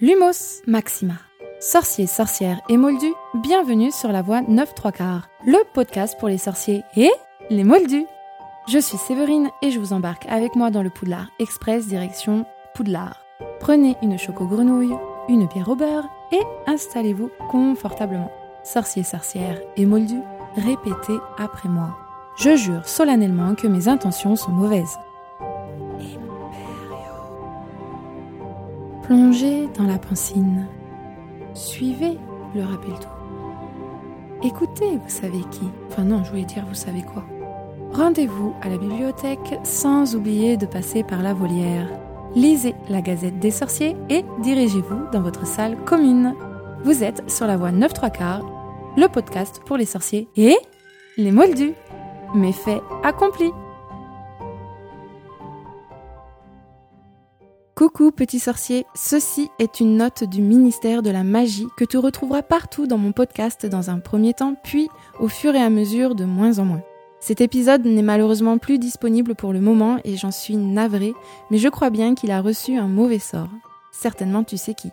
Lumos Maxima. Sorciers, sorcières et moldus, bienvenue sur la voie 9 3 quarts, le podcast pour les sorciers et les moldus. Je suis Séverine et je vous embarque avec moi dans le Poudlard Express direction Poudlard. Prenez une choco grenouille, une bière au beurre et installez-vous confortablement. Sorciers, sorcières et moldus, répétez après moi. Je jure solennellement que mes intentions sont mauvaises. Plongez dans la pensine. Suivez le rappel tout. Écoutez, vous savez qui. Enfin non, je voulais dire vous savez quoi. Rendez-vous à la bibliothèque sans oublier de passer par la volière. Lisez la Gazette des sorciers et dirigez-vous dans votre salle commune. Vous êtes sur la voie 9 3 quarts, le podcast pour les sorciers et les moldus. Méfait accompli. Coucou petit sorcier, ceci est une note du ministère de la magie que tu retrouveras partout dans mon podcast dans un premier temps, puis au fur et à mesure de moins en moins. Cet épisode n'est malheureusement plus disponible pour le moment et j'en suis navrée, mais je crois bien qu'il a reçu un mauvais sort. Certainement tu sais qui.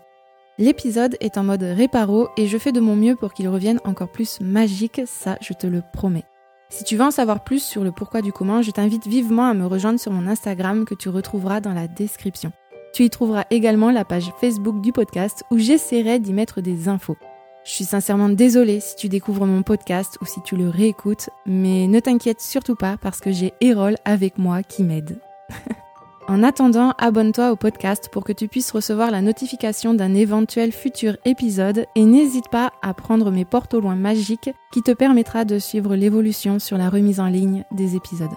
L'épisode est en mode réparo et je fais de mon mieux pour qu'il revienne encore plus magique, ça je te le promets. Si tu veux en savoir plus sur le pourquoi du comment, je t'invite vivement à me rejoindre sur mon Instagram que tu retrouveras dans la description. Tu y trouveras également la page Facebook du podcast où j'essaierai d'y mettre des infos. Je suis sincèrement désolée si tu découvres mon podcast ou si tu le réécoutes, mais ne t'inquiète surtout pas parce que j'ai Erol avec moi qui m'aide. en attendant, abonne-toi au podcast pour que tu puisses recevoir la notification d'un éventuel futur épisode et n'hésite pas à prendre mes portes au loin magiques qui te permettra de suivre l'évolution sur la remise en ligne des épisodes.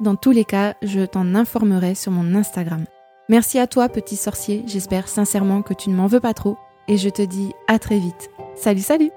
Dans tous les cas, je t'en informerai sur mon Instagram. Merci à toi, petit sorcier. J'espère sincèrement que tu ne m'en veux pas trop. Et je te dis à très vite. Salut, salut